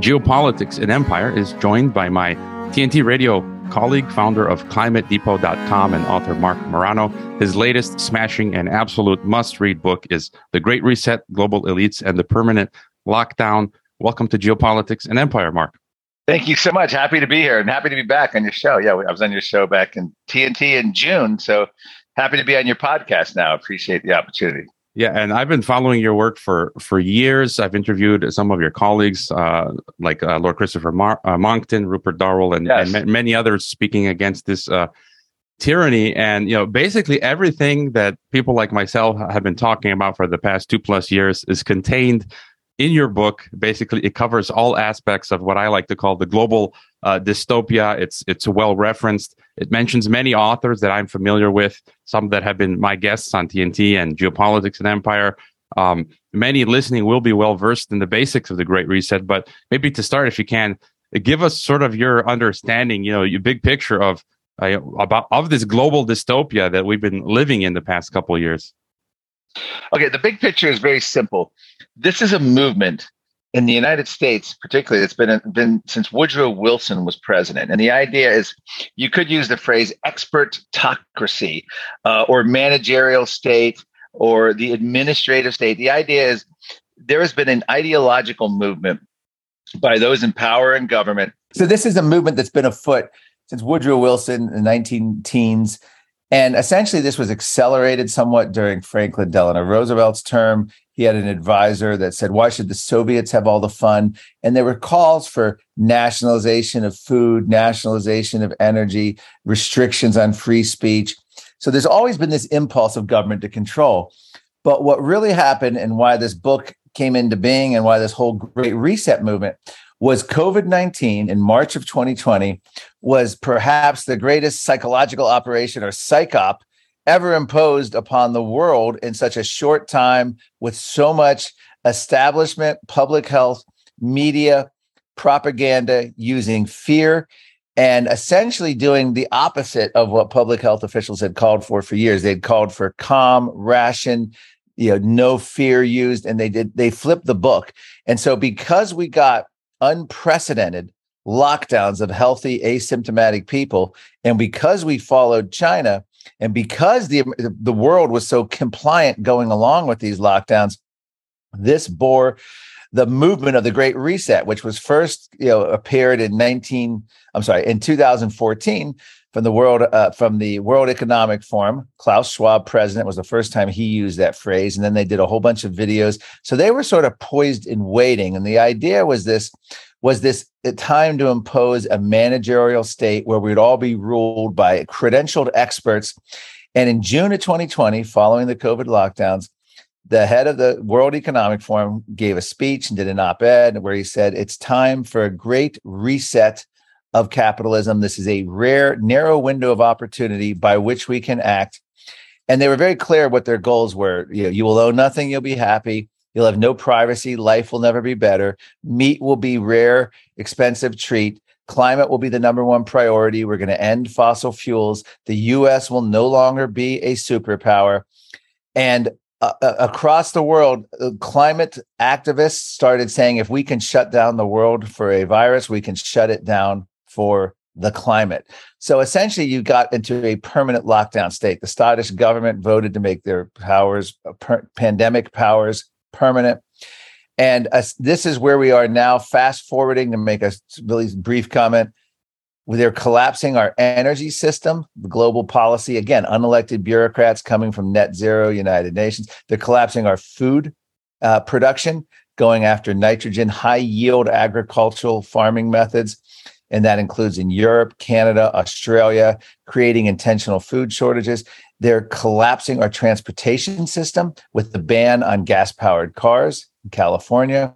Geopolitics and Empire is joined by my TNT Radio colleague, founder of ClimateDepot.com, and author Marc Morano. His latest smashing and absolute must read book is The Great Reset Global Elites and the Permanent Lockdown. Welcome to Geopolitics and Empire, Marc. Thank you so much. Happy to be here and happy to be back on your show. Yeah, I was on your show back in TNT in June. So happy to be on your podcast now. Appreciate the opportunity. Yeah, and I've been following your work for for years. I've interviewed some of your colleagues, uh, like uh, Lord Christopher Mar- uh, Monckton, Rupert Darwell, and, yes. and ma- many others, speaking against this uh, tyranny. And you know, basically everything that people like myself have been talking about for the past two plus years is contained in your book basically it covers all aspects of what i like to call the global uh, dystopia. It's it's well referenced. It mentions many authors that i'm familiar with some that have been my guests on tnt and geopolitics and empire. Um, many listening will be well versed in the basics of the great reset but maybe to start if you can give us sort of your understanding you know your big picture of uh, about of this global dystopia that we've been living in the past couple years. Okay, the big picture is very simple. This is a movement in the United States, particularly, it's been been since Woodrow Wilson was president. And the idea is, you could use the phrase expertocracy uh, or managerial state or the administrative state. The idea is there has been an ideological movement by those in power and government. So this is a movement that's been afoot since Woodrow Wilson in the 19 teens and essentially, this was accelerated somewhat during Franklin Delano Roosevelt's term. He had an advisor that said, Why should the Soviets have all the fun? And there were calls for nationalization of food, nationalization of energy, restrictions on free speech. So there's always been this impulse of government to control. But what really happened and why this book came into being and why this whole great reset movement was COVID 19 in March of 2020 was perhaps the greatest psychological operation or psyop ever imposed upon the world in such a short time with so much establishment, public health, media, propaganda using fear and essentially doing the opposite of what public health officials had called for for years. They'd called for calm, ration, you know, no fear used, and they did they flipped the book. And so because we got unprecedented lockdowns of healthy asymptomatic people. And because we followed china and because the the world was so compliant going along with these lockdowns this bore the movement of the great reset which was first you know appeared in 19 i'm sorry in 2014 from the world uh, from the World Economic Forum. Klaus Schwab, president, was the first time he used that phrase, and then they did a whole bunch of videos. So they were sort of poised in waiting, and the idea was this: was this time to impose a managerial state where we'd all be ruled by credentialed experts. And in June of 2020, following the COVID lockdowns, the head of the World Economic Forum gave a speech and did an op ed where he said, It's time for a great reset of capitalism. This is a rare, narrow window of opportunity by which we can act. And they were very clear what their goals were. You, know, you will own nothing, you'll be happy. You'll have no privacy. Life will never be better. Meat will be rare, expensive treat. Climate will be the number one priority. We're going to end fossil fuels. The US will no longer be a superpower. And uh, uh, across the world, uh, climate activists started saying if we can shut down the world for a virus, we can shut it down for the climate. So essentially, you got into a permanent lockdown state. The Scottish government voted to make their powers, uh, per- pandemic powers, permanent. And uh, this is where we are now. Fast forwarding to make a really brief comment. They're collapsing our energy system, global policy. Again, unelected bureaucrats coming from net zero, United Nations. They're collapsing our food uh, production, going after nitrogen, high yield agricultural farming methods and that includes in Europe, Canada, Australia, creating intentional food shortages. They're collapsing our transportation system with the ban on gas powered cars in California.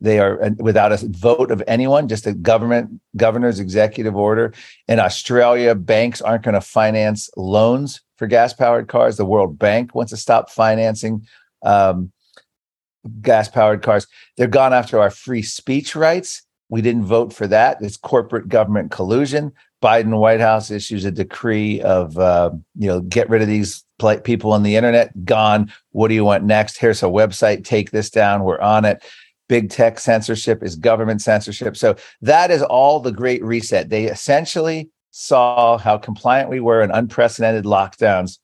They are without a vote of anyone, just a government governor's executive order. In Australia, banks aren't going to finance loans for gas powered cars. The World Bank wants to stop financing um, gas powered cars. They're gone after our free speech rights we didn't vote for that. It's corporate government collusion. Biden White House issues a decree of uh, you know get rid of these people on the internet. Gone. What do you want next? Here's a website. Take this down. We're on it. big tech censorship, is government censorship. So that is all the great reset. They essentially saw how compliant we were in unprecedented lockdowns,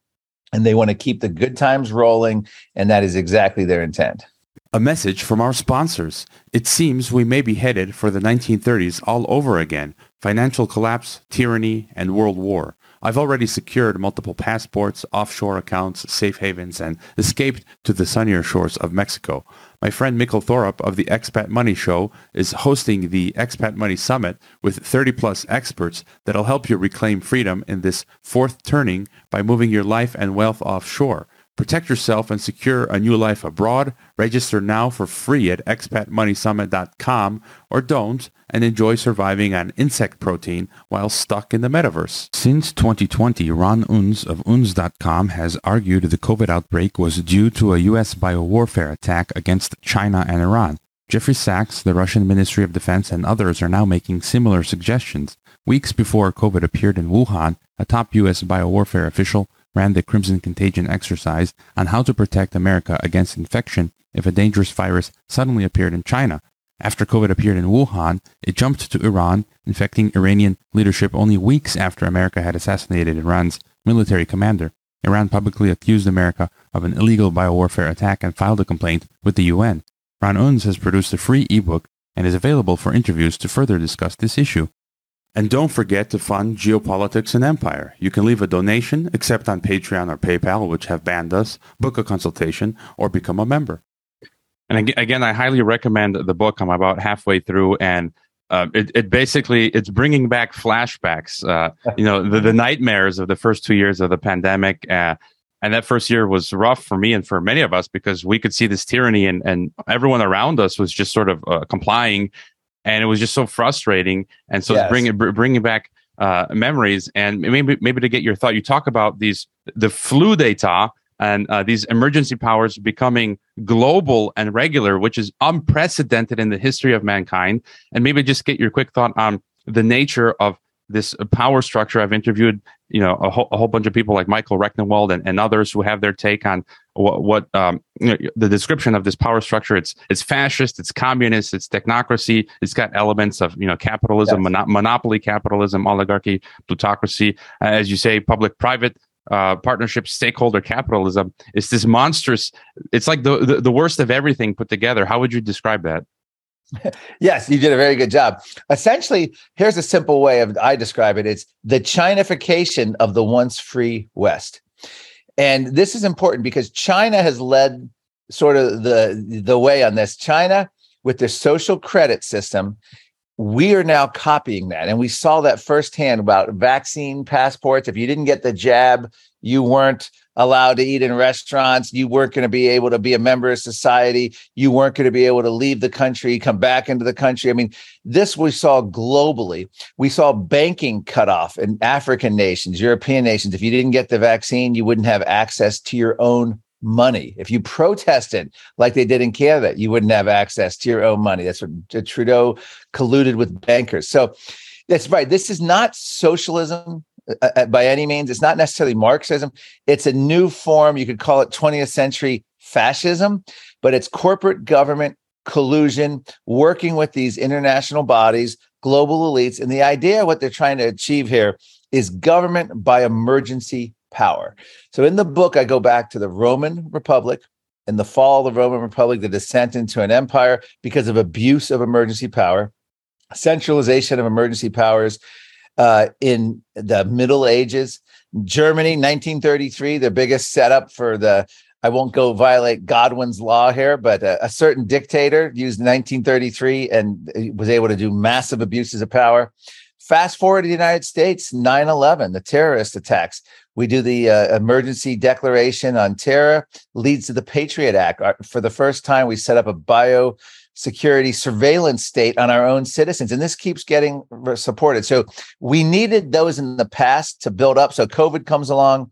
and they want to keep the good times rolling. And that is exactly their intent. A message from our sponsors. It seems we may be headed for the 1930s all over again financial collapse, tyranny, and world war. I've already secured multiple passports, offshore accounts, safe havens, and escaped to the sunnier shores of Mexico. My friend Mikkel Thorup of the Expat Money Show is hosting the Expat Money Summit with 30 plus experts that'll help you reclaim freedom in this fourth turning by moving your life and wealth offshore. Protect yourself and secure a new life abroad. Register now for free at expatmoneysummit.com or don't and enjoy surviving on insect protein while stuck in the metaverse. Since 2020, Ron Unz of Unz.com has argued the COVID outbreak was due to a U.S. biowarfare attack against China and Iran. Jeffrey Sachs, the Russian Ministry of Defense, and others are now making similar suggestions. Weeks before COVID appeared in Wuhan, a top U.S. biowarfare official ran the Crimson Contagion exercise on how to protect America against infection if a dangerous virus suddenly appeared in China. After COVID appeared in Wuhan, it jumped to Iran, infecting Iranian leadership only weeks after America had assassinated Iran's military commander. Iran publicly accused America of an illegal biowarfare attack and filed a complaint with the UN. Ron Unz has produced a free ebook and is available for interviews to further discuss this issue. And don't forget to fund Geopolitics and Empire. You can leave a donation, except on Patreon or PayPal, which have banned us, book a consultation, or become a member. And again, I highly recommend the book. I'm about halfway through, and uh, it, it, basically it's bringing back flashbacks. Uh, you know, the, the, nightmares of the first two years of the pandemic. Uh, and that first year was rough for me and for many of us because we could see this tyranny, and, and everyone around us was just sort of uh, complying and it was just so frustrating. And so yes. bringing bringing back uh, memories and maybe maybe to get your thought. You talk about these the flu data and uh, these emergency powers becoming global and regular, which is unprecedented in the history of mankind. And maybe just get your quick thought on the nature of this power structure. I've interviewed, you know, a, whole, a whole bunch of people like Michael Rectenwald and, and others who have their take on what, what um, you know, the description of this power structure. It's it's fascist, it's communist, it's technocracy. It's got elements of you know capitalism, yes. mono- monopoly capitalism, oligarchy, plutocracy. Uh, as you say, public-private uh, partnership, stakeholder capitalism. It's this monstrous. It's like the, the the worst of everything put together. How would you describe that? yes, you did a very good job. Essentially, here's a simple way of I describe it: it's the Chinification of the once free West. And this is important because China has led sort of the the way on this. China with their social credit system, we are now copying that. And we saw that firsthand about vaccine passports. If you didn't get the jab, you weren't allowed to eat in restaurants. You weren't going to be able to be a member of society. You weren't going to be able to leave the country, come back into the country. I mean, this we saw globally. We saw banking cut off in African nations, European nations. If you didn't get the vaccine, you wouldn't have access to your own money. If you protested like they did in Canada, you wouldn't have access to your own money. That's what Trudeau colluded with bankers. So that's right. This is not socialism uh, uh, by any means. It's not necessarily Marxism. It's a new form. You could call it 20th century fascism, but it's corporate government collusion, working with these international bodies, global elites. And the idea, what they're trying to achieve here, is government by emergency power. So in the book, I go back to the Roman Republic. In the fall of the Roman Republic, the descent into an empire because of abuse of emergency power, centralization of emergency powers, uh, in the Middle Ages. Germany, 1933, the biggest setup for the I won't go violate Godwin's law here, but a, a, certain dictator used 1933 and was able to do massive abuses of power. Fast forward to the United States, 9 11, the terrorist attacks. We do the uh, emergency declaration on terror, leads to the Patriot Act. For the first time, we set up a bio security surveillance state on our own citizens. And this keeps getting supported. So we needed those in the past to build up. So COVID comes along,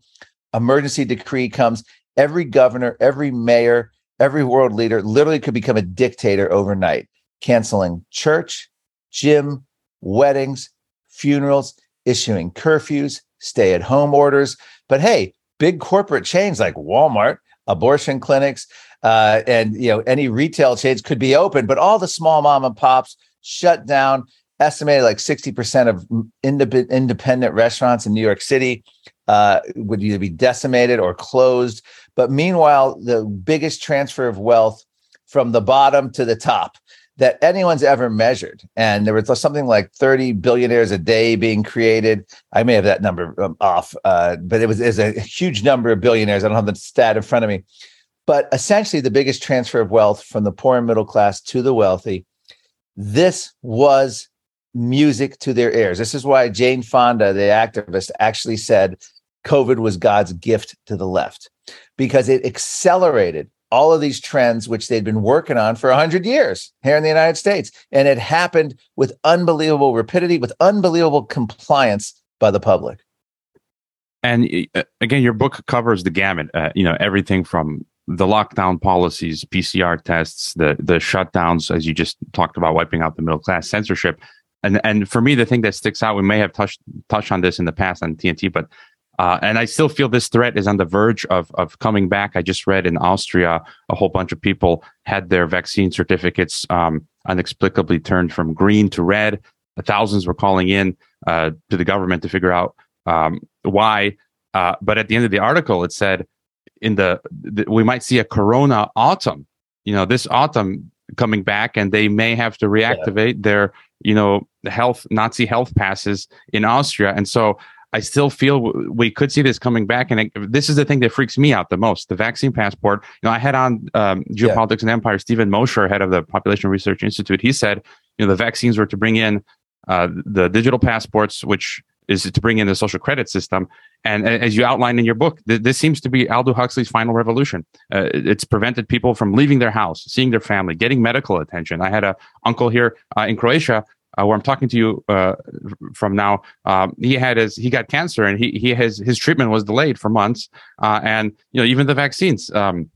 emergency decree comes. Every governor, every mayor, every world leader literally could become a dictator overnight, canceling church, gym, weddings, funerals, issuing curfews, stay at home orders. But hey, big corporate chains like Walmart, abortion clinics, uh, and you know any retail chains could be open, but all the small mom and pops shut down. Estimated like sixty percent of independent restaurants in New York City uh, would either be decimated or closed. But meanwhile, the biggest transfer of wealth from the bottom to the top that anyone's ever measured. And there was something like 30 billionaires a day being created. I may have that number um, off, uh, but it was, it was a huge number of billionaires. I don't have the stat in front of me. But essentially, the biggest transfer of wealth from the poor and middle class to the wealthy. This was music to their ears. This is why Jane Fonda, the activist, actually said COVID was God's gift to the left because it accelerated all of these trends which they'd been working on for 100 years here in the United States and it happened with unbelievable rapidity with unbelievable compliance by the public and uh, again your book covers the gamut uh, you know everything from the lockdown policies PCR tests the the shutdowns as you just talked about wiping out the middle class censorship and and for me the thing that sticks out we may have touched touched on this in the past on TNT but uh, and I still feel this threat is on the verge of, of coming back. I just read in Austria, a whole bunch of people had their vaccine certificates um, inexplicably turned from green to red. Thousands were calling in uh, to the government to figure out um, why. Uh, but at the end of the article, it said in the, the, we might see a corona autumn. You know, this autumn coming back, and they may have to reactivate yeah. their you know health Nazi health passes in Austria. And so I still feel we could see this coming back. And it, this is the thing that freaks me out the most the vaccine passport. You know, I had on um, Geopolitics yeah. and Empire, Steven Mosher, head of the Population Research Institute. He said, you know, the vaccines were to bring in uh, the digital passports, which is to bring in the social credit system. And as you outlined in your book, th- this seems to be Aldous Huxley's final revolution. Uh, it's prevented people from leaving their house, seeing their family, getting medical attention. I had a uncle here uh, in Croatia uh, where I'm talking to you uh, from now, um, he had his he got cancer and he he has his treatment was delayed for months, uh, and you know even the vaccines. Um,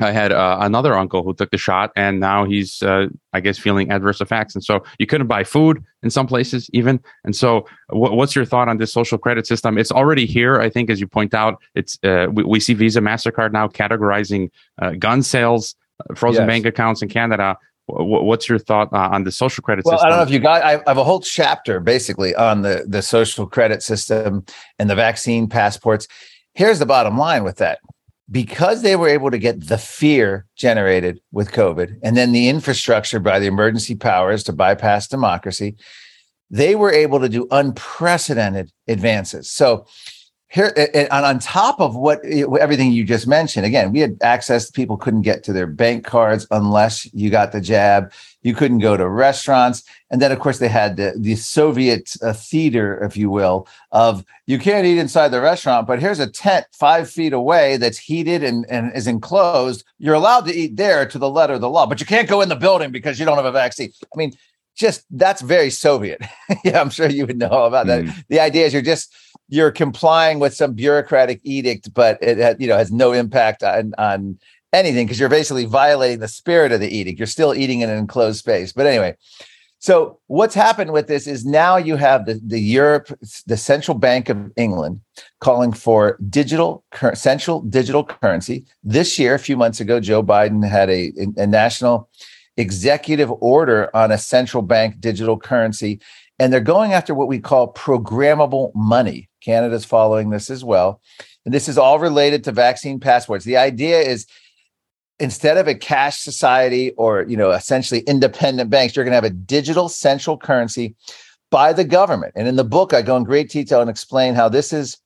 I had uh, another uncle who took the shot, and now he's, uh, I guess, feeling adverse effects. And so you couldn't buy food in some places, even. And so, w- what's your thought on this social credit system? It's already here, I think, as you point out. It's uh, we, we, see Visa, Mastercard now categorizing gun sales, frozen yes. bank accounts in Canada What's your thought uh, on the social credit well, system? I don't know if you got. I have a whole chapter basically on the the social credit system and the vaccine passports. Here's the bottom line with that: because they were able to get the fear generated with COVID and then the infrastructure by the emergency powers to bypass democracy, they were able to do unprecedented advances. So here and on top of what eh, everything you just mentioned again we had access people couldn't get to their bank cards unless you got the jab you couldn't go to restaurants. And then of course they had the, the soviet uh, theater if you will of you can't eat inside the restaurant but here's a tent five feet away that's heated and, and is enclosed. You're allowed to eat there to the letter of the law but you can't go in the building because you don't have a vaccine. I mean just that's very soviet. Yeah i'm sure you would know about that. Mm. the idea is you're just you're complying with some bureaucratic edict, but it you know has no impact on on anything because you're basically violating the spirit of the edict. You're still eating in an enclosed space. But anyway, so what's happened with this is now you have the, the Europe, the Central Bank of England calling for digital central digital currency. This year, a few months ago, Joe Biden had a, a national executive order on a central bank digital currency. And they're going after what we call programmable money. Canada's following this as well. And this is all related to vaccine passports. The idea is instead of a cash society or, you know, essentially independent banks, you're going to have a digital central currency by the government. And in the book, I go in great detail and explain how this is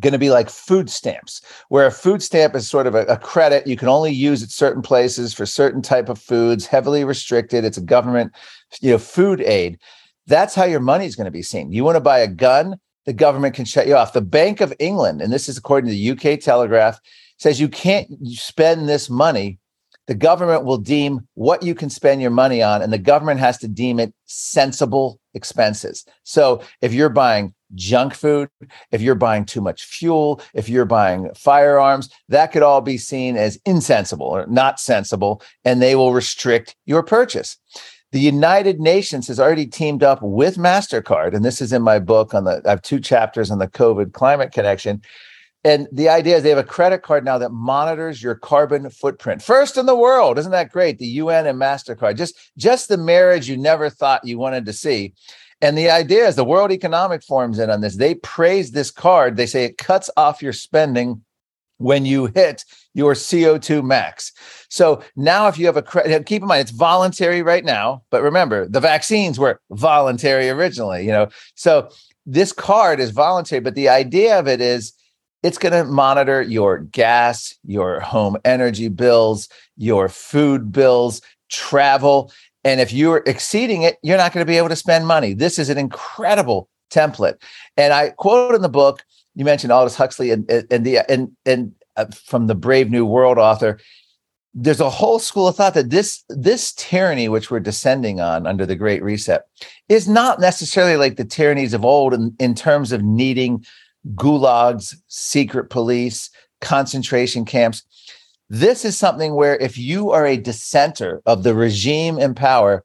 going to be like food stamps, where a food stamp is sort of a, a, credit you can only use at certain places for certain type of foods, heavily restricted. It's a government, you know, food aid. That's how your money is going to be seen. You want to buy a gun, the government can shut you off. The Bank of England, and this is according to the UK Telegraph, says you can't spend this money. The government will deem what you can spend your money on, and the government has to deem it sensible expenses. So if you're buying junk food, if you're buying too much fuel, if you're buying firearms, that could all be seen as insensible or not sensible, and they will restrict your purchase. The United Nations has already teamed up with MasterCard, and this is in my book on the I have two chapters on the COVID climate connection. And the idea is they have a credit card now that monitors your carbon footprint. First in the world. Isn't that great? The UN and MasterCard. Just, just the marriage you never thought you wanted to see. And the idea is the World Economic Forum's in on this. They praise this card. They say it cuts off your spending when you hit your CO2 max. So now, if you have a credit, keep in mind it's voluntary right now, but remember the vaccines were voluntary originally, you know. So this card is voluntary, but the idea of it is it's going to monitor your gas, your home energy bills, your food bills, travel. And if you're exceeding it, you're not going to be able to spend money. This is an incredible template. And I quote in the book, you mentioned Aldous Huxley and, and the and and uh, from the Brave New World author. There's a whole school of thought that this this tyranny which we're descending on under the Great Reset is not necessarily like the tyrannies of old in, in terms of needing gulags, secret police, concentration camps. This is something where if you are a dissenter of the regime in power,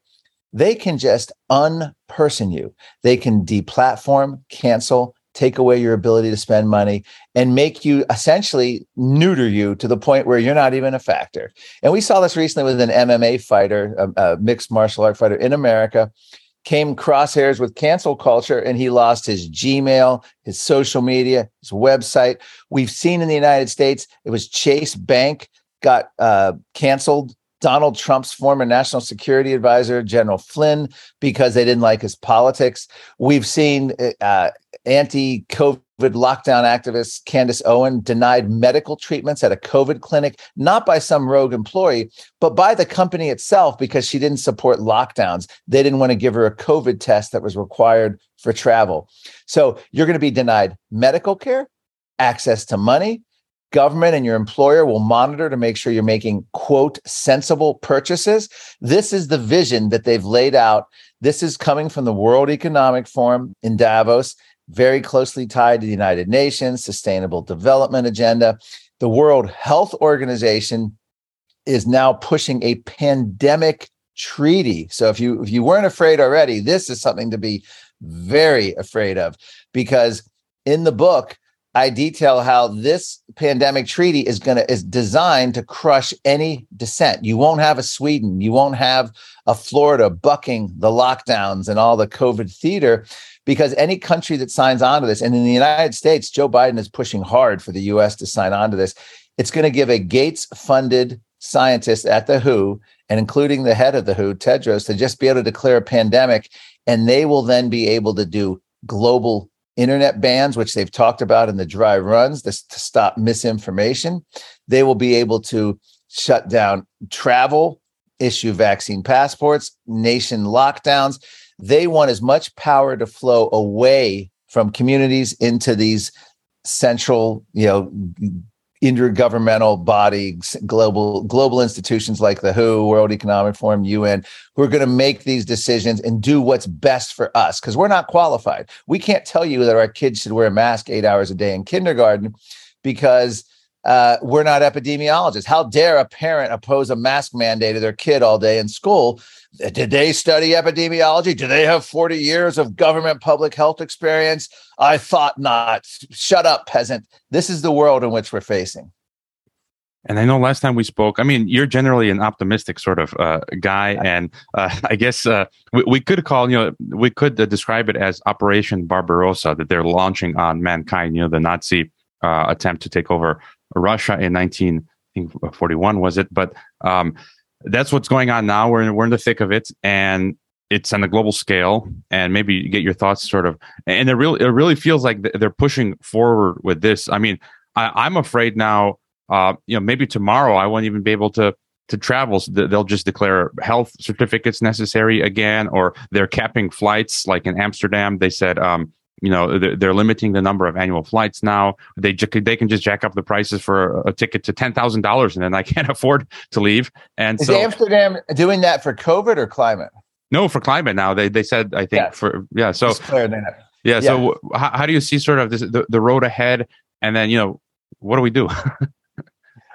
they can just unperson you. They can deplatform, cancel, take away your ability to spend money and make you essentially neuter you to the point where you're not even a factor. And we saw this recently with an MMA fighter, a, a mixed martial art fighter in America, came crosshairs with cancel culture and he lost his Gmail, his social media, his website. We've seen in the United States, it was Chase Bank got uh, canceled Donald Trump's former national security advisor, General Flynn, because they didn't like his politics. We've seen uh, anti COVID lockdown activist Candace Owen denied medical treatments at a COVID clinic, not by some rogue employee, but by the company itself because she didn't support lockdowns. They didn't want to give her a COVID test that was required for travel. So you're going to be denied medical care, access to money, government and your employer will monitor to make sure you're making quote sensible purchases this is the vision that they've laid out this is coming from the world economic forum in davos very closely tied to the united nations sustainable development agenda. The world health organization is now pushing a pandemic treaty. So if you if you weren't afraid already this is something to be very afraid of because in the book I detail how this pandemic treaty is going to is designed to crush any dissent. You won't have a Sweden, you won't have a Florida bucking the lockdowns and all the COVID theater because any country that signs on to this and in the United States Joe Biden is pushing hard for the US to sign on to this. It's going to give a Gates funded scientist at the WHO and including the head of the WHO Tedros to just be able to declare a pandemic and they will then be able to do global internet bans, which they've talked about in the dry runs to, to stop misinformation. They will be able to shut down travel, issue vaccine passports, nation lockdowns. They want as much power to flow away from communities into these central, you know, intergovernmental bodies, global global institutions like the WHO, World Economic Forum, UN, who are going to make these decisions and do what's best for us because we're not qualified. We can't tell you that our kids should wear a mask eight hours a day in kindergarten because uh, we're not epidemiologists. How dare a parent oppose a mask mandate to their kid all day in school? Did they study epidemiology? Do they have 40 years of government public health experience? I thought not. Shut up, peasant. This is the world in which we're facing. And I know last time we spoke, I mean, you're generally an optimistic sort of uh, guy. And uh, I guess uh, we, we, could call, you know, we could uh, describe it as Operation Barbarossa that they're launching on mankind, you know, the Nazi uh, attempt to take over Russia in 1941, was it? But um, that's what's going on now. We're in, we're in the thick of it, and it's on a global scale. And maybe you get your thoughts, sort of. And it really, it really feels like they're pushing forward with this. I mean, I, am afraid now. Uh, you know, maybe tomorrow I won't even be able to to travel. So they'll just declare health certificates necessary again, or they're capping flights. Like in Amsterdam, they said um, you know they're, they're, limiting the number of annual flights now. They they can just jack up the prices for a, ticket to $10,000 and then I can't afford to leave. And is so Amsterdam doing that for covid or climate? No for climate now. They they said I think for yeah so yeah, yeah, so how, how do you see sort of this, the, the road ahead? And then you know what do we do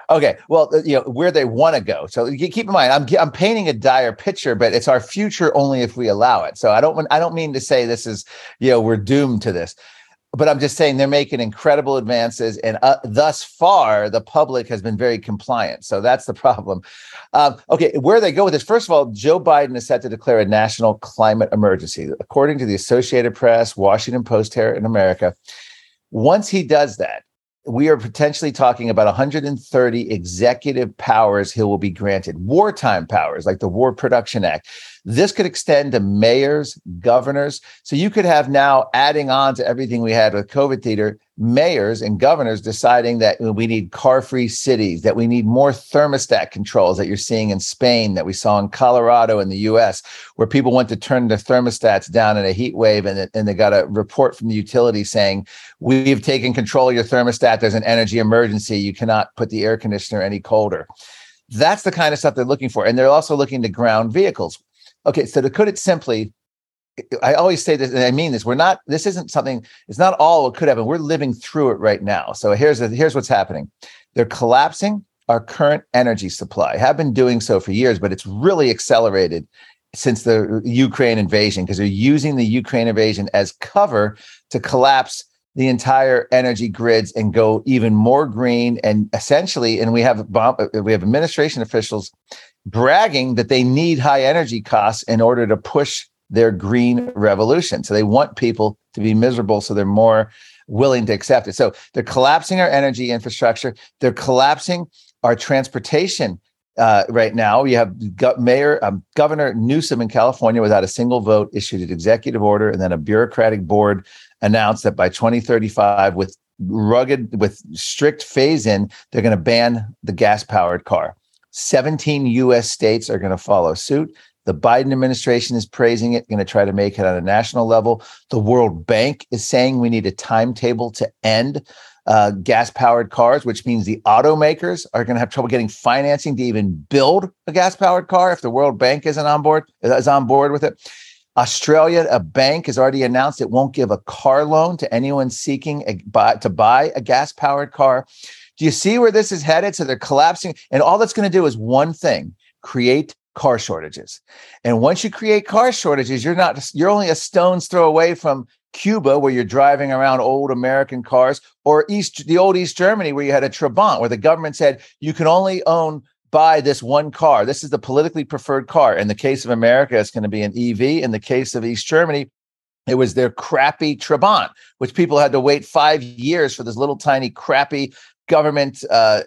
Okay, well, uh, you know where they want to go. So keep in mind, I'm I'm painting a dire picture, but it's our future only if we allow it. So I don't I don't mean to say this is you know we're doomed to this. but I'm just saying they're making incredible advances, and uh, thus far the public has been very compliant. So that's the problem. Um, okay, where they go with this? First of all, Joe Biden is set to declare a national climate emergency, according to the Associated Press, Washington Post here in America. Once he does that, we are potentially talking about 130 executive powers he will be granted, wartime powers like the War Production Act. This could extend to mayors, governors. So you could have now adding on to everything we had with COVID theater, mayors and governors deciding that we need car free cities, that we need more thermostat controls that you're seeing in Spain, that we saw in Colorado in the US, where people went to turn their thermostats down in a heat wave and, and they got a report from the utility saying, We've taken control of your thermostat. There's an energy emergency. You cannot put the air conditioner any colder. That's the kind of stuff they're looking for. And they're also looking to ground vehicles. Okay, so to put it simply, I always say this, and I mean this. We're not. This isn't something. It's not all what could happen. We're living through it right now. So here's the, here's what's happening. They're collapsing our current energy supply. Have been doing so for years, but it's really accelerated since the Ukraine invasion because they're using the Ukraine invasion as cover to collapse the entire energy grids and go even more green and essentially and we have we have administration officials bragging that they need high energy costs in order to push their green revolution. So they want people to be miserable so they're more willing to accept it. So they're collapsing our energy infrastructure. They're collapsing our transportation uh, right now. You have Mayor um, Governor Newsom in California, without a single vote, issued an executive order, and then a bureaucratic board announced that by 2035, with rugged, with strict phase in, they're going to ban the gas powered car. 17 US states are going to follow suit. The Biden administration is praising it, going to try to make it on a national level. The World Bank is saying we need a timetable to end uh, gas powered cars, which means the automakers are going to have trouble getting financing to even build a gas powered car if the World Bank isn't on board, is on board with it. Australia, a bank has already announced it won't give a car loan to anyone seeking a, buy, to buy a gas powered car. Do you see where this is headed? So they're collapsing. And all that's going to do is one thing create car shortages. And once you create car shortages, you're not, you're only a stone's throw away from Cuba, where you're driving around old American cars, or East, the old East Germany, where you had a Trabant, where the government said you can only own buy this one car. This is the politically preferred car. In the case of America, it's going to be an EV. In the case of East Germany, it was their crappy Trabant, which people had to wait five years for this little tiny crappy government uh,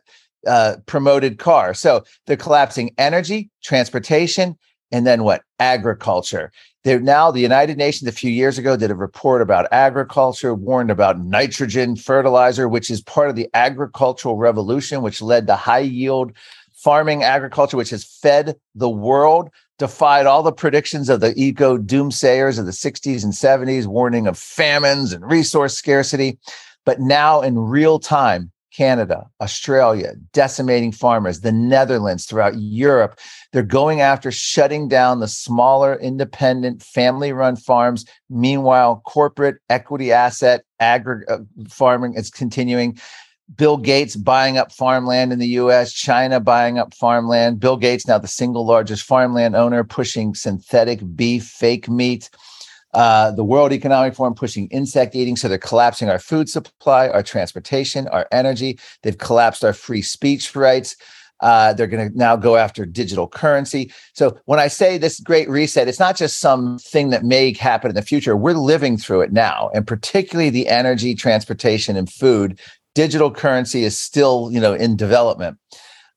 uh, promoted car. So they're collapsing energy, transportation, and then what? Agriculture. They're now the United Nations a few years ago did a report about agriculture, warned about nitrogen fertilizer, which is part of the agricultural revolution, which led to high yield farming agriculture, which has fed the world, defied all the predictions of the eco doomsayers of the 60s and 70s, warning of famines and resource scarcity. But now in real time, Canada, Australia, decimating farmers, the Netherlands, throughout Europe. They're going after shutting down the smaller, independent, family run farms. Meanwhile, corporate equity asset agri- uh, farming is continuing. Bill Gates buying up farmland in the US, China buying up farmland. Bill Gates, now the single largest farmland owner, pushing synthetic beef, fake meat uh, the World Economic Forum pushing insect eating. So they're collapsing our food supply, our transportation, our energy. They've collapsed our free speech rights. Uh, they're going to now go after digital currency. So when I say this great reset, it's not just something that may happen in the future. We're living through it now, and particularly the energy, transportation, and food. Digital currency is still, you know, in development.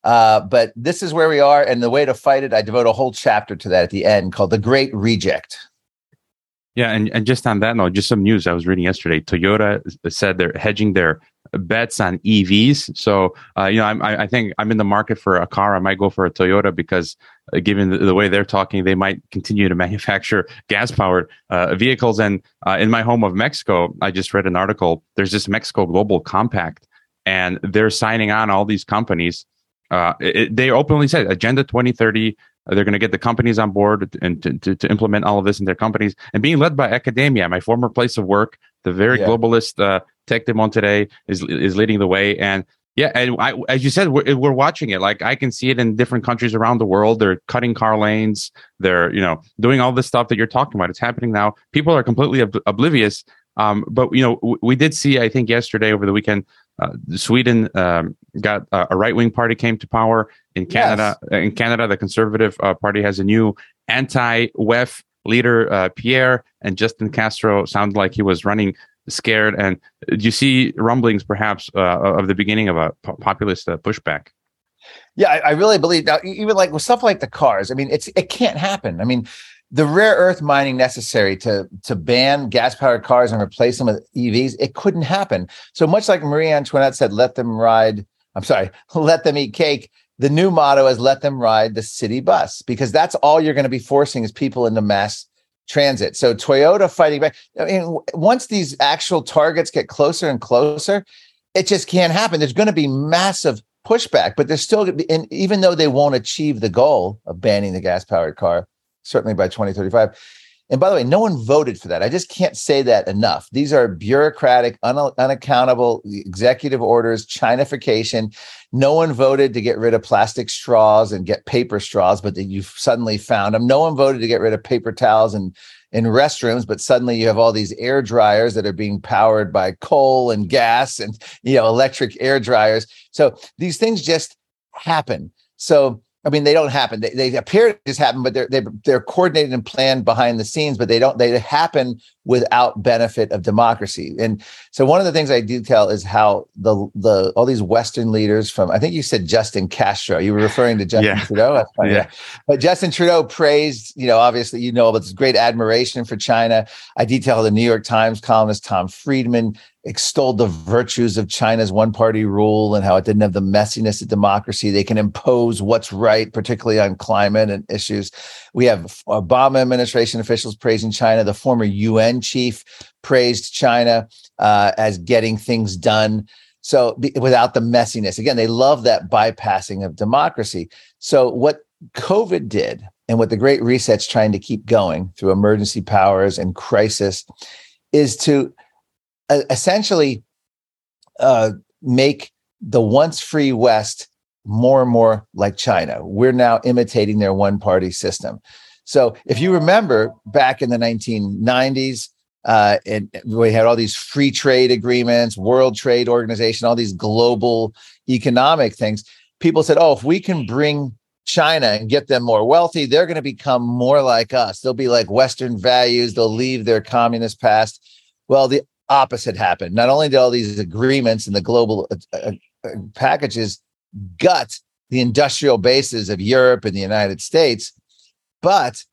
Uh, but this is where we are, and the way to fight it, I devote a whole chapter to that at the end called "The Great Reject." Yeah, and, and just on that note, just some news I was reading yesterday. Toyota said they're hedging their bets on EVs. So, uh, you know, I'm, I, think I'm in the market for a car. I might go for a Toyota because, uh, given the, the, way they're talking, they might continue to manufacture gas powered uh, vehicles. And uh, in my home of Mexico, I just read an article. There's this Mexico Global Compact, and they're signing on all these companies. Uh, it, they openly said Agenda 2030 they're going to get the companies on board and to, to, to, implement all of this in their companies and being led by academia. My former place of work, the very yeah. globalist uh, Tec de Monterrey is is leading the way. And yeah, and I, as you said, we're, we're watching it. Like I can see it in different countries around the world. They're cutting car lanes. They're you know doing all this stuff that you're talking about. It's happening now. People are completely ob- oblivious. Um, but you know, w- we did see, I think, yesterday over the weekend, uh, Sweden um, got uh, a right wing party came to power in Canada. Yes. In Canada, the Conservative uh, Party has a new anti-WEF leader, uh, Pierre, and Justin Castro sounded like he was running scared. And do you see rumblings, perhaps, uh, of the beginning of a populist pushback? Yeah, I, I, really believe now. Even like with stuff like the cars, I mean, it's it can't happen. I mean, the rare earth mining necessary to to ban gas powered cars and replace them with EVs, it couldn't happen. So much like Marie Antoinette said, "Let them ride." I'm sorry, let them eat cake. The new motto is "Let them ride the city bus," because that's all you're going to be forcing is people into mass transit. So Toyota fighting back. I mean, once these actual targets get closer and closer, it just can't happen. There's going to be massive pushback, but there's still, and even though they won't achieve the goal of banning the gas powered car, certainly by 2035. And by the way, no one voted for that. I just can't say that enough. These are bureaucratic, un- unaccountable executive orders, Chinafication. No one voted to get rid of plastic straws and get paper straws, but then you've suddenly found them. No one voted to get rid of paper towels and in restrooms, but suddenly you have all these air dryers that are being powered by coal and gas and you know electric air dryers. So these things just happen. So I mean, they don't happen. They, they appear to just happen, but they're, they're they're coordinated and planned behind the scenes. But they don't. They happen without benefit of democracy. And so, one of the things I detail is how the the all these Western leaders from I think you said Justin Castro. You were referring to Justin yeah. Trudeau. Yeah. But Justin Trudeau praised. You know, obviously, you know about this great admiration for China. I detail the New York Times columnist Tom Friedman extolled the virtues of China's one party rule and how it didn't have the messiness of democracy. They can impose what's right, particularly on climate and issues. We have Obama administration officials praising China. The former UN chief praised China uh, as getting things done. So without the messiness, again, they love that bypassing of democracy. So what COVID did and what the Great Reset's trying to keep going through emergency powers and crisis is to essentially uh, make the once free West more and more like China. We're now imitating their one party system. So if you remember back in the 1990s, uh, and we had all these free trade agreements, World Trade Organization, all these global economic things. People said, "Oh, if we can bring China and get them more wealthy, they're going to become more like us. They'll be like Western values. They'll leave their communist past." Well, the opposite happened. Not only did all these agreements and the global uh, uh, uh, packages gut the industrial bases of Europe and the United States, but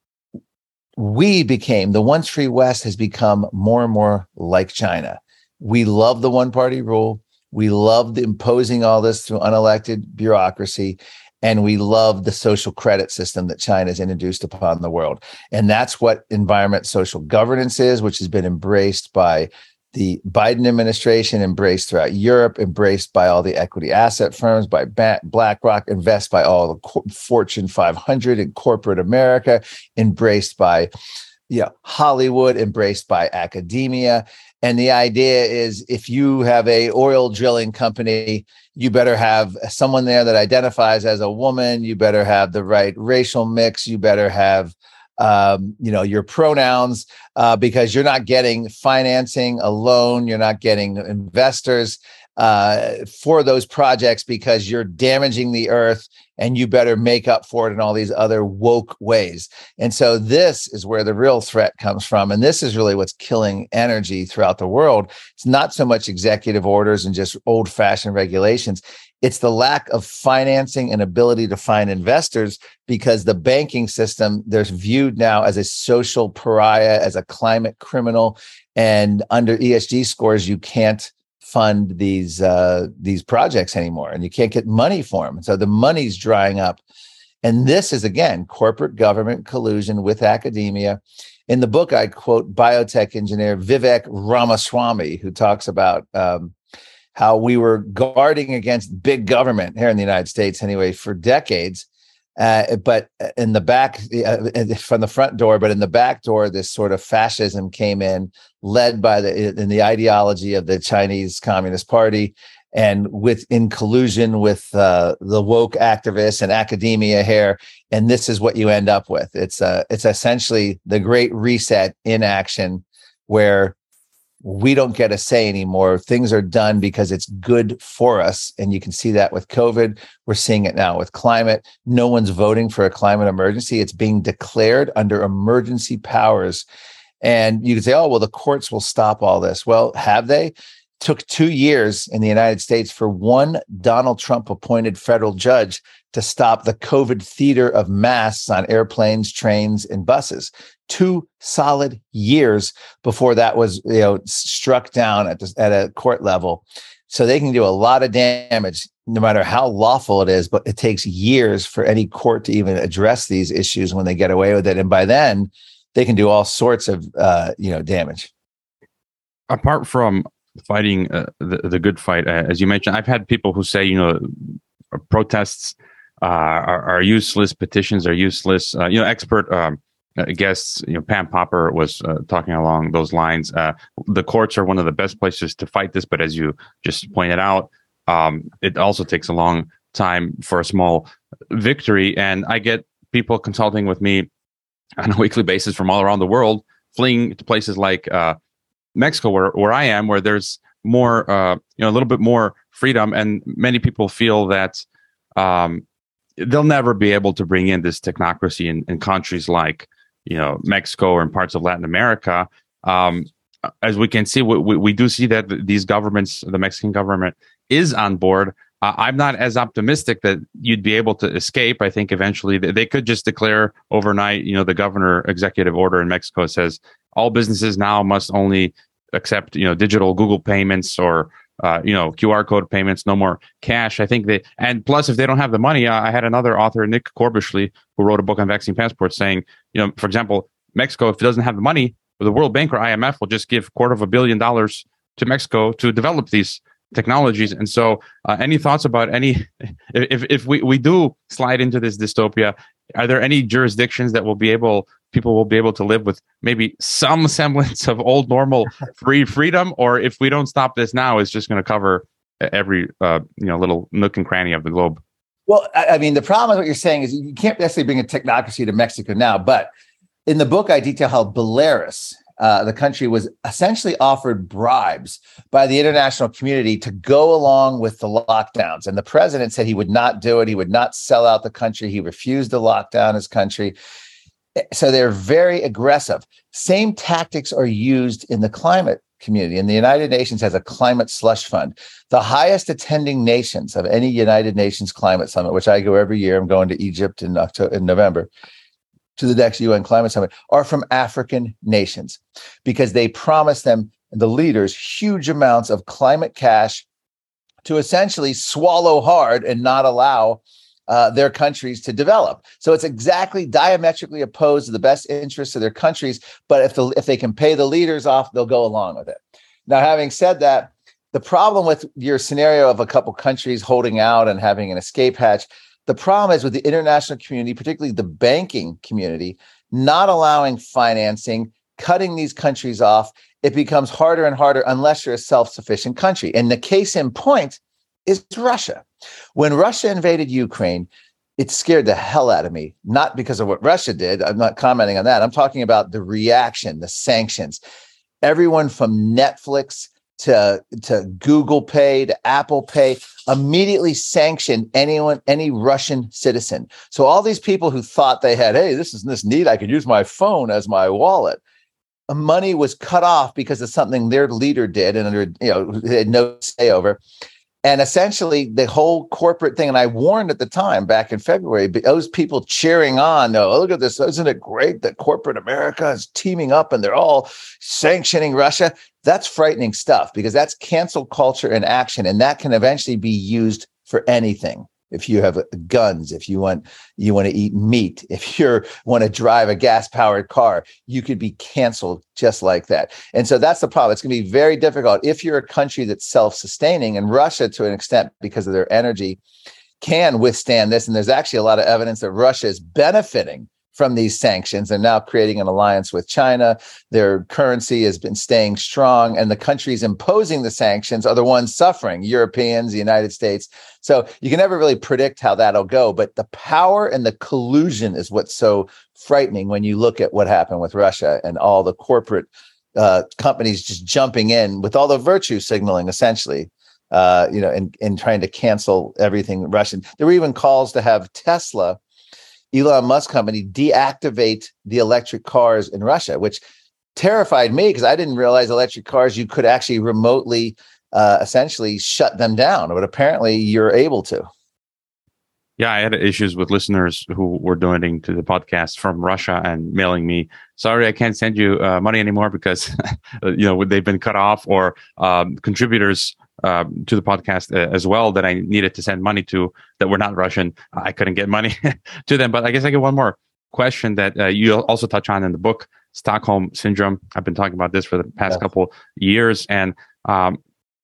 we became the once free West has become more and more like China. We love the one party rule. We love imposing all this through unelected bureaucracy. And we love the social credit system that China has introduced upon the world. And that's what environment social governance is, which has been embraced by the Biden administration embraced throughout Europe, embraced by all the equity asset firms, by BlackRock, invest by all the Fortune 500 in corporate America, embraced by yeah, Hollywood, embraced by academia. And the idea is if you have a oil drilling company, you better have someone there that identifies as a woman, you better have the right racial mix, you better have um, you know your pronouns uh, because you're not getting financing a loan you're not getting investors uh, for those projects because you're damaging the earth and you better make up for it in all these other woke ways. And so this is where the real threat comes from and this is really what's killing energy throughout the world. It's not so much executive orders and just old fashioned regulations it's the lack of financing and ability to find investors because the banking system they're viewed now as a social pariah, as a climate criminal, and under ESG scores you can't fund these uh, these projects anymore, and you can't get money for them. So the money's drying up, and this is again corporate government collusion with academia. In the book, I quote biotech engineer Vivek Ramaswamy, who talks about um, how we were guarding against big government here in the United States, anyway, for decades. Uh, but in the back, uh, from the front door, but in the back door, this sort of fascism came in, led by the in the ideology of the Chinese Communist Party, and with in collusion with uh, the woke activists and academia here. And this is what you end up with. It's uh, it's essentially the Great Reset in action, where we don't get a say anymore. Things are done because it's good for us. And you can see that with COVID. We're seeing it now with climate. No one's voting for a climate emergency. It's being declared under emergency powers. And you can say, oh, well, the courts will stop all this. Well, have they? took two years in the United States for one Donald Trump appointed federal judge to stop the COVID theater of masks on airplanes, trains, and buses. Two solid years before that was, you know, struck down at, the, at a court level. So they can do a lot of damage, no matter how lawful it is. But it takes years for any court to even address these issues when they get away with it, and by then, they can do all sorts of, uh, you know, damage. Apart from fighting uh, the, the good fight. Uh, as you mentioned, I've had people who say, you know, protests uh, are, are, useless, petitions are useless. Uh, you know, expert um, uh, guests, you know, Pam Popper was uh, talking along those lines. the courts are one of the best places to fight this, but as you just pointed out, um, it also takes a long time for a small victory. And I get people consulting with me on a weekly basis from all around the world, fleeing to places like Mexico, where where I am, where there's more, uh, you know, a little bit more freedom, and many people feel that um, they'll never be able to bring in this technocracy in, in countries like you know Mexico or in parts of Latin America. Um, as we can see, we, we, do see that these governments, the Mexican government, is on board. Uh, I'm not as optimistic that you'd be able to escape. I think eventually they, they could just declare overnight. You know, the governor executive order in Mexico says all businesses now must only accept you know digital Google payments or uh, you know QR code payments, no more cash. I think they and plus if they don't have the money, I had another author Nick Corbishley who wrote a book on vaccine passports saying you know for example Mexico if it doesn't have the money, the World Bank or IMF will just give quarter of a billion dollars to Mexico to develop these technologies. And so, uh, any thoughts about any if if we we do slide into this dystopia, are there any jurisdictions that will be able people will be able to live with maybe some semblance of old normal free freedom or if we don't stop this now it's just going to cover every uh, you know little nook and cranny of the globe well i mean the problem with what you're saying is you can't necessarily bring a technocracy to mexico now but in the book i detail how belarus uh, the country was essentially offered bribes by the international community to go along with the lockdowns. And the president said he would not do it. He would not sell out the country. He refused to lock down his country so they're very aggressive. Same tactics are used in the climate community. And the United Nations has a climate slush fund. The highest attending nations of any United Nations climate summit, which I go every year, I'm going to Egypt in October, in November to the next UN climate summit, are from African nations because they promise them the leaders huge amounts of climate cash to essentially swallow hard and not allow uh, their countries to develop. So it's exactly diametrically opposed to the best interests of their countries. But if the if they can pay the leaders off, they'll go along with it. Now, having said that, the problem with your scenario of a couple countries holding out and having an escape hatch, the problem is with the international community, particularly the banking community, not allowing financing, cutting these countries off. It becomes harder and harder unless you're a self-sufficient country. And the case in point is Russia. When Russia invaded Ukraine, it scared the hell out of me, not because of what Russia did. I'm not commenting on that. I'm talking about the reaction, the sanctions. Everyone from Netflix to, to Google Pay to Apple Pay immediately sanctioned anyone, any Russian citizen. So all these people who thought they had, hey, this is this neat, I could use my phone as my wallet. Uh, money was cut off because of something their leader did and under, you know, they had no say over. And essentially, the whole corporate thing, and I warned at the time back in February, those people cheering on, oh, look at this. Isn't it great that corporate America is teaming up and they're all sanctioning Russia? That's frightening stuff because that's cancel culture in action. And that can eventually be used for anything if you have guns if you want you want to eat meat if you want to drive a gas powered car you could be canceled just like that. And so that's the problem. It's going to be very difficult. If you're a country that's self-sustaining and russia to an extent because of their energy can withstand this and there's actually a lot of evidence that russia is benefiting from these sanctions and now creating an alliance with China. Their currency has been staying strong, and the countries imposing the sanctions are the ones suffering Europeans, the United States. So you can never really predict how that'll go. But the power and the collusion is what's so frightening when you look at what happened with Russia and all the corporate uh, companies just jumping in with all the virtue signaling, essentially, uh, you know, and, and trying to cancel everything Russian. There were even calls to have Tesla, Elon Musk company, deactivate the electric cars in Russia, which terrified me because I didn't realize electric cars you could actually remotely uh, essentially shut them down, but apparently you're able to. Yeah, I had issues with listeners who were donating to the podcast from Russia and mailing me, "Sorry, I can't send you uh, money anymore because you know they've been cut off," or um, contributors uh, to the podcast uh, as well that I needed to send money to that were not Russian. I couldn't get money to them. But I guess I get one more question that uh, you also touch on in the book, Stockholm syndrome. I've been talking about this for the past yeah. couple years, and um,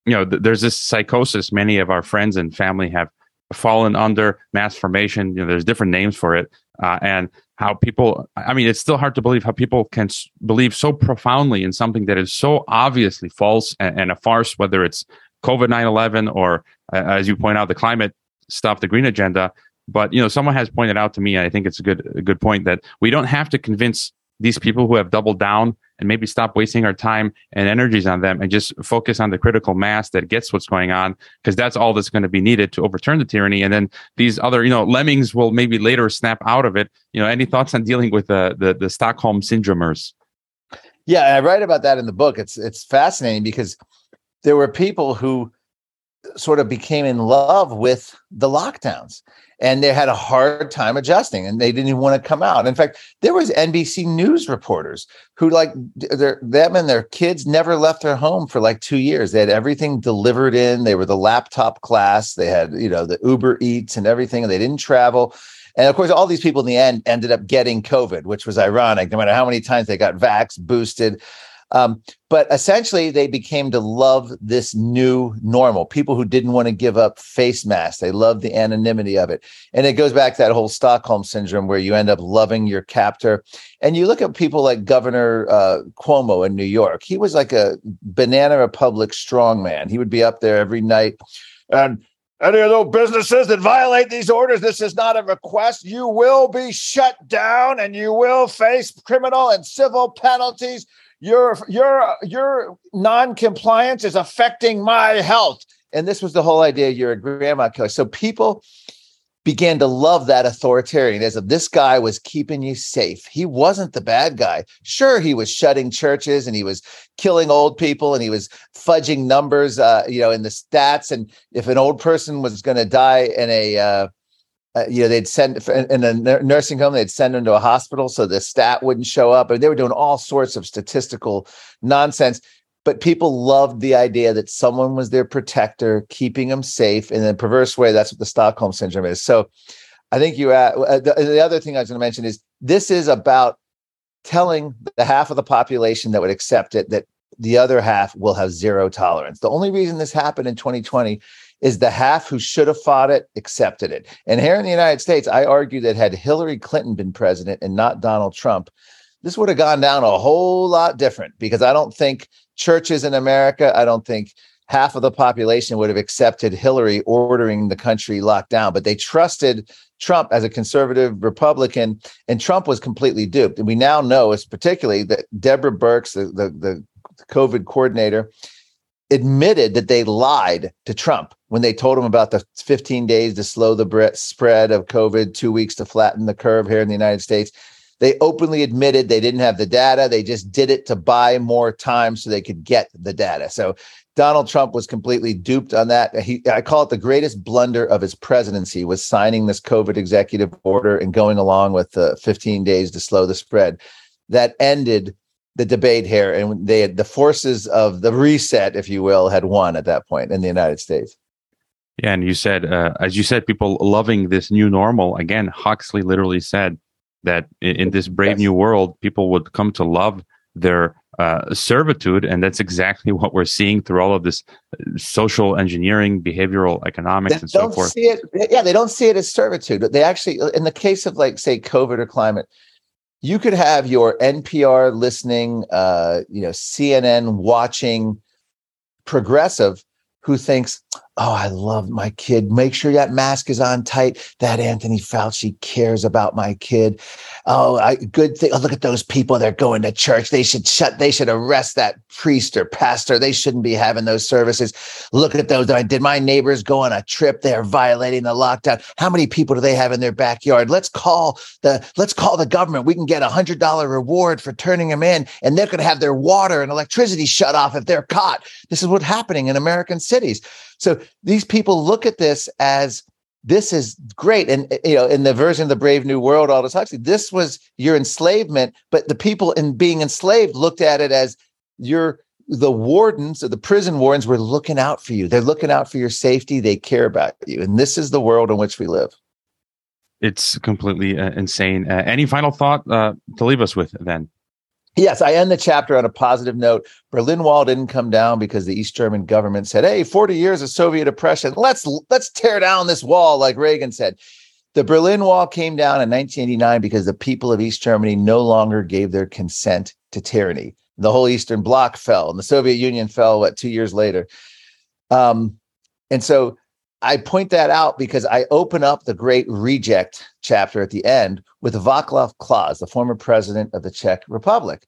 you know, th- there's this psychosis many of our friends and family have fallen under mass formation. You know, there's different names for it, uh, and how people. I mean, it's still hard to believe how people can s- believe so profoundly in something that is so obviously false and, and a farce. Whether it's COVID 9/11 or, uh, as you point out, the climate stuff, the green agenda. But you know, someone has pointed out to me, I think it's a good a good point that we don't have to convince these people who have doubled down and maybe stop wasting our time and energies on them and just focus on the critical mass that gets what's going on because that's all that's going to be needed to overturn the tyranny. And then these other you know lemmings will maybe later snap out of it. You know any thoughts on dealing with the the, the stockholm syndromers? Yeah i write about that in the book. It's it's fascinating because there were people who sort of became in love with the lockdowns and they had a hard time adjusting and they didn't even want to come out. In fact, there was NBC news reporters who like their them and their kids never left their home for like 2 years. They had everything delivered in. They were the laptop class. They had, you know, the Uber Eats and everything and they didn't travel. And of course, all these people in the end ended up getting COVID, which was ironic. No matter how many times they got vax boosted, um, but essentially, they became to love this new normal. People who didn't want to give up face masks, they loved the anonymity of it. And it goes back to that whole Stockholm syndrome where you end up loving your captor. And you look at people like Governor uh, Cuomo in New York, he was like a Banana Republic strongman. He would be up there every night. And any of those businesses that violate these orders, this is not a request. You will be shut down and you will face criminal and civil penalties your your your non-compliance is affecting my health. And this was the whole idea you're a grandma killer so people began to love that authoritarianism. This guy was keeping you safe. He wasn't the bad guy. Sure he was shutting churches and he was killing old people and he was fudging numbers uh, you know in the stats. And if an old person was going to die in a uh, uh, you know, they'd send in a nursing home, they'd send them to a hospital so the stat wouldn't show up. And they were doing all sorts of statistical nonsense. But people loved the idea that someone was their protector, keeping them safe. In a perverse way, that's what the Stockholm syndrome is. So I think you, uh, the, the other thing I was going to mention is this is about telling the half of the population that would accept it that the other half will have zero tolerance. The only reason this happened in 2020 is the half who should have fought it accepted it. And here in the United States, I argue that had Hillary Clinton been president and not Donald Trump, this would have gone down a whole lot different because I don't think churches in America, I don't think half of the population would have accepted Hillary ordering the country locked down, but they trusted Trump as a conservative Republican, and Trump was completely duped. And we now know, is particularly that Deborah Birx, the, the, the COVID coordinator, admitted that they lied to Trump when they told him about the 15 days to slow the spread of COVID, two weeks to flatten the curve here in the United States. They openly admitted they didn't have the data. They just did it to buy more time so they could get the data. So Donald Trump was completely duped on that. He, I call it the greatest blunder of his presidency was signing this COVID executive order and going along with the 15 days to slow the spread. That ended the debate here, and they had the forces of the reset, if you will, had won at that point in the United States. Yeah, and you said, uh, as you said, people loving this new normal. Again, Huxley literally said that in, in this brave yes. new world, people would come to love their uh, servitude, and that's exactly what we're seeing through all of this uh, social engineering, behavioral economics, they and so forth. See it, yeah, they don't see it as servitude. They actually, in the case of like say COVID or climate, you could have your NPR listening, uh, you know, CNN watching progressive who thinks, Oh, I love my kid. Make sure that mask is on tight. That Anthony Fauci cares about my kid. Oh, I, good thing. Oh, look at those people. They're going to church. They should shut. They should arrest that priest or pastor. They shouldn't be having those services. Look at those. Did my neighbors go on a trip? They're violating the lockdown. How many people do they have in their backyard? Let's call the. Let's call the government. We can get a hundred dollar reward for turning them in, and they're going to have their water and electricity shut off if they're caught. This is what's happening in American cities. So these people look at this as this is great. And you know, in the version of the Brave New World, Aldous Huxley, this was your enslavement, but the people in being enslaved looked at it as your the wardens or the prison wardens were looking out for you. They're looking out for your safety. They care about you. And this is the world in which we live. It's completely uh, insane. Uh, any final thought uh, to leave us with then? Yes, I end the chapter on a positive note. Berlin Wall didn't come down because the East German government said, "Hey, 40 years of Soviet oppression. Let's let's tear down this wall," like Reagan said. The Berlin Wall came down in 1989 because the people of East Germany no longer gave their consent to tyranny. The whole Eastern Bloc fell, and the Soviet Union fell. What two years later? Um, and so I point that out because I open up the great reject chapter at the end with Václav Klaus, the former president of the Czech Republic.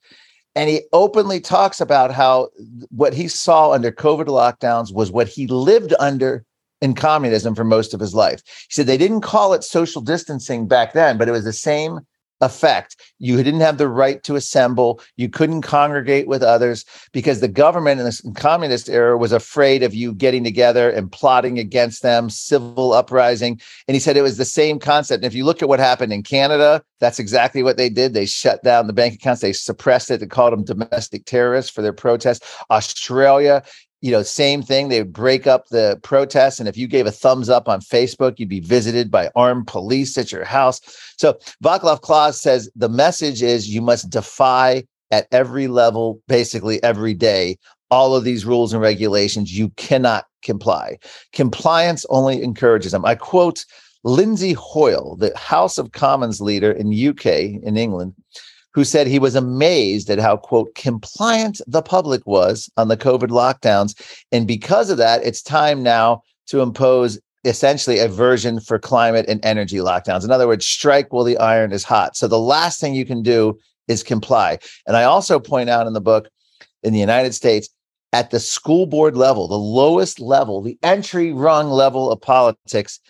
And he openly talks about how what he saw under COVID lockdowns was what he lived under in communism for most of his life. He said they didn't call it social distancing back then, but it was the same effect. You didn't have the right to assemble. You couldn't congregate with others because the government in the communist era was afraid of you getting together and plotting against them, civil uprising. And he said it was the same concept. And if you look at what happened in Canada, that's exactly what they did. They shut down the bank accounts. They suppressed it. They called them domestic terrorists for their protests. Australia, you know, same thing. They would break up the protests. And if you gave a thumbs up on Facebook, you'd be visited by armed police at your house. So Václav Klaus says the message is you must defy at every level, basically every day, all of these rules and regulations. You cannot comply. Compliance only encourages them. I quote Lindsay Hoyle, the House of Commons leader in UK, in England who said he was amazed at how, quote, compliant the public was on the COVID lockdowns. And because of that, it's time now to impose essentially a version for climate and energy lockdowns. In other words, strike while the iron is hot. So the last thing you can do is comply. And I also point out in the book in the United States, at the school board level, the lowest level, the entry rung level of politics,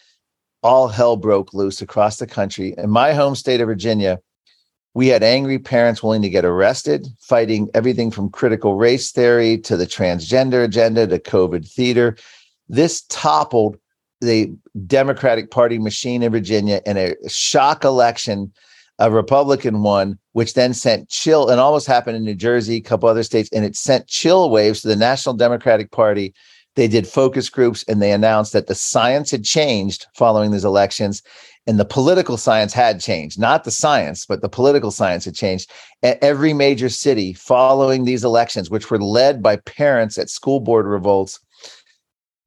all hell broke loose across the country. In my home state of Virginia, we had angry parents willing to get arrested, fighting everything from critical race theory to the transgender agenda to COVID theater. This toppled the Democratic Party machine in Virginia in a shock election. A Republican won, which then sent chill, and almost happened in New Jersey, a couple other states, and it sent chill waves to the National Democratic Party. They did focus groups and they announced that the science had changed following these elections and the political science had changed not the science but the political science had changed every major city following these elections which were led by parents at school board revolts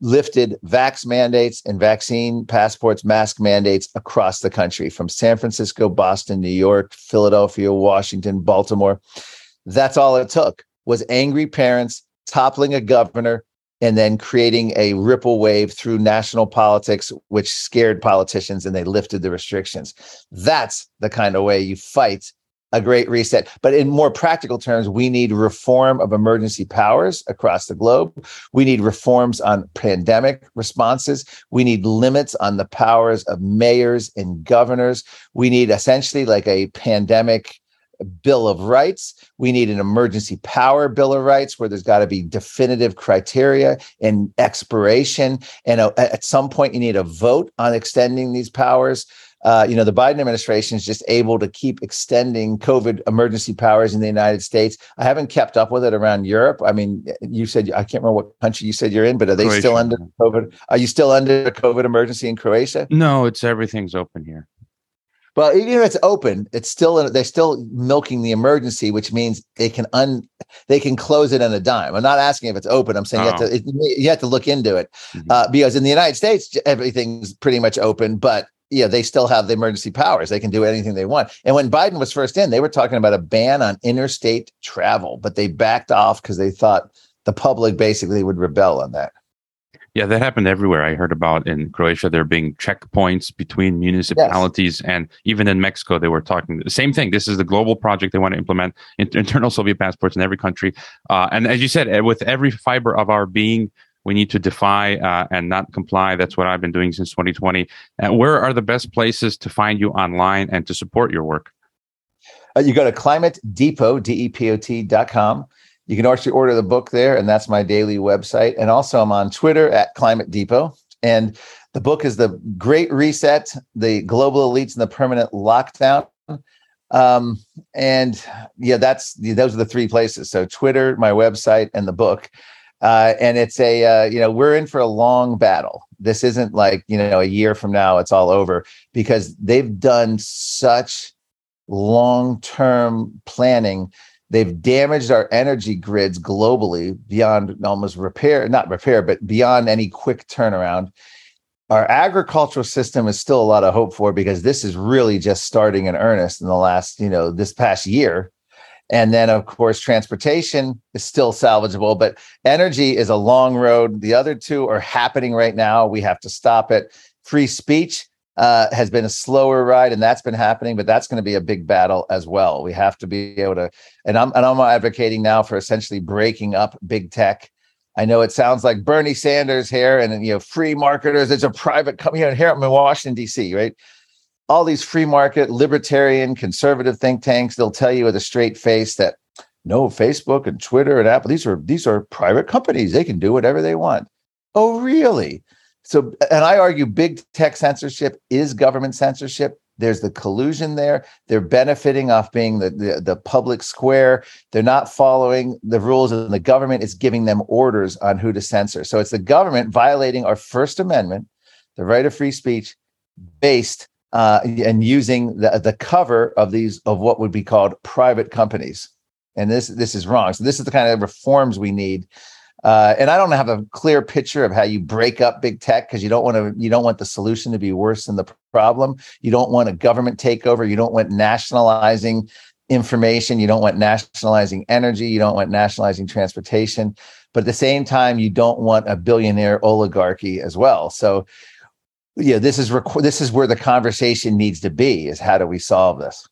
lifted vax mandates and vaccine passports mask mandates across the country from san francisco boston new york philadelphia washington baltimore. That's all it took was angry parents toppling a governor and then creating a ripple wave through national politics, which scared politicians and they lifted the restrictions. That's the kind of way you fight a great reset. But in more practical terms, we need reform of emergency powers across the globe. We need reforms on pandemic responses. We need limits on the powers of mayors and governors. We need essentially like a pandemic Bill of Rights. We need an emergency power Bill of Rights where there's got to be definitive criteria and expiration. And a, at some point, you need a vote on extending these powers. Uh, you know, the Biden administration is just able to keep extending COVID emergency powers in the United States. I haven't kept up with it around Europe. I mean, you said I can't remember what country you said you're in, but are they Croatia. still under COVID? Are you still under a COVID emergency in Croatia? No, it's everything's open here. Well, even if it's open, it's still they're still milking the emergency, which means they can un they can close it in a dime. I'm not asking if it's open. I'm saying oh. you have to it, you have to look into it mm-hmm. uh, because in the United States everything's pretty much open, but yeah, they still have the emergency powers. They can do anything they want. And when Biden was first in, they were talking about a ban on interstate travel, but they backed off because they thought the public basically would rebel on that. Yeah, that happened everywhere. I heard about in Croatia there being checkpoints between municipalities, yes. and even in Mexico they were talking the same thing. This is the global project they want to implement internal Soviet passports in every country. Uh, and as you said, eh, with every fiber of our being, we need to defy uh, and not comply. That's what I've been doing since 2020. And where are the best places to find you online and to support your work? Uh, you go to climatedepot, D-E-P-O-T dot com. You can actually order the book there, and that's my daily website. And also, I'm on Twitter at Climate Depot. And the book is The Great Reset, The Global Elites and the Permanent Lockdown. Um, and yeah, that's those are the three places. So Twitter, my website, and the book. Uh, and it's a uh, you know we're in for a long battle. This isn't like you know a year from now it's all over because they've done such long term planning. They've damaged our energy grids globally beyond almost repair, not repair, but beyond any quick turnaround. Our agricultural system is still a lot of hope for because this is really just starting in earnest in the last, you know, this past year. And then, of course, transportation is still salvageable, but energy is a long road. The other two are happening right now. We have to stop it. Free speech uh, has been a slower ride, and that's been happening, but that's going to be a big battle as well. We have to be able to, and I'm and I'm advocating now for essentially breaking up big tech. I know it sounds like Bernie Sanders here, and you know, free marketers. It's a private company. Know, here I'm in Washington D.C. Right, all these free market, libertarian, conservative think tanks. They'll tell you with a straight face that no, Facebook and Twitter and Apple. These are these are private companies. They can do whatever they want. Oh, really? So, and I argue big tech censorship is government censorship. There's the collusion there. They're benefiting off being the, the, the, public square. They're not following the rules, and the government is giving them orders on who to censor. So it's the government violating our First Amendment, the right of free speech, based uh, and using the, the cover of these of what would be called private companies. And this this is wrong. So this is the kind of reforms we need uh, and I don't have a clear picture of how you break up big tech because you don't want to. You don't want the solution to be worse than the problem. You don't want a government takeover. You don't want nationalizing information. You don't want nationalizing energy. You don't want nationalizing transportation. But at the same time, you don't want a billionaire oligarchy as well. So, yeah, this is this is where the conversation needs to be: is how do we solve this?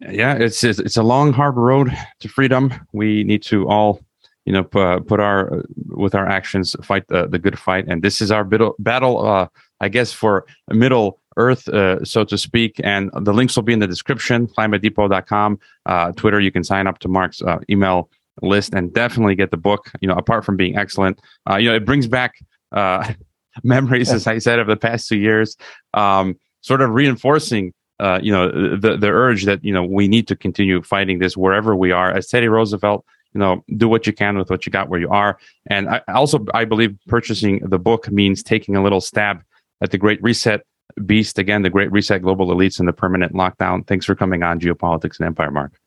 Yeah, it's it's a long, hard road to freedom. We need to all you know, p- put our with our actions fight the, the good fight. And this is our battle, battle uh, I guess, for Middle Earth, uh, so to speak. And the links will be in the description. ClimateDepot.com, uh, Twitter. You can sign up to Marc's uh, email list and definitely get the book. You know, apart from being excellent, uh, you know, it brings back uh, memories, as I said, of the past two years. Um, sort of reinforcing uh, you know the the urge that you know we need to continue fighting this wherever we are. As Teddy Roosevelt you know do what you can with what you got where you are. And i also i believe purchasing the book means taking a little stab at the great reset beast again the great reset global elites and the permanent lockdown. Thanks for coming on geopolitics and empire Marc.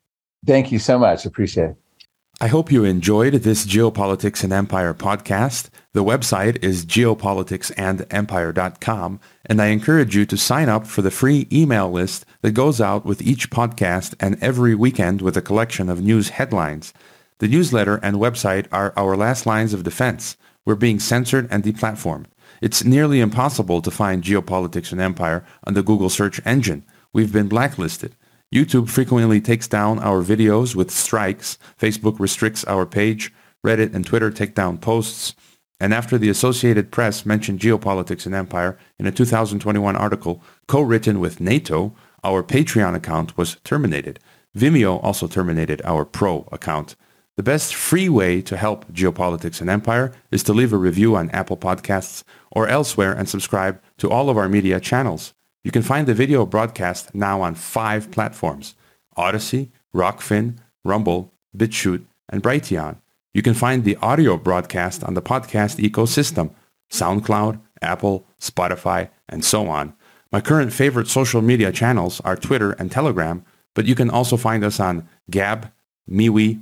Thank you so much. Appreciate it. I hope you enjoyed this Geopolitics and Empire podcast. The website is geopoliticsandempire.com, and I encourage you to sign up for the free email list that goes out with each podcast and every weekend with a collection of news headlines. The newsletter and website are our last lines of defense. We're being censored and deplatformed. It's nearly impossible to find geopolitics and empire on the Google search engine. We've been blacklisted. YouTube frequently takes down our videos with strikes. Facebook restricts our page. Reddit and Twitter take down posts. And after the Associated Press mentioned geopolitics and empire in a 2021 article co-written with NATO, our Patreon account was terminated. Vimeo also terminated our Pro account. The best free way to help Geopolitics and Empire is to leave a review on Apple Podcasts or elsewhere and subscribe to all of our media channels. You can find the video broadcast now on five platforms Odysee, Rokfin, Rumble, BitChute, and Brighteon. You can find the audio broadcast on the podcast ecosystem SoundCloud, Apple, Spotify, and so on. My current favorite social media channels are Twitter and Telegram, but you can also find us on Gab, MeWe,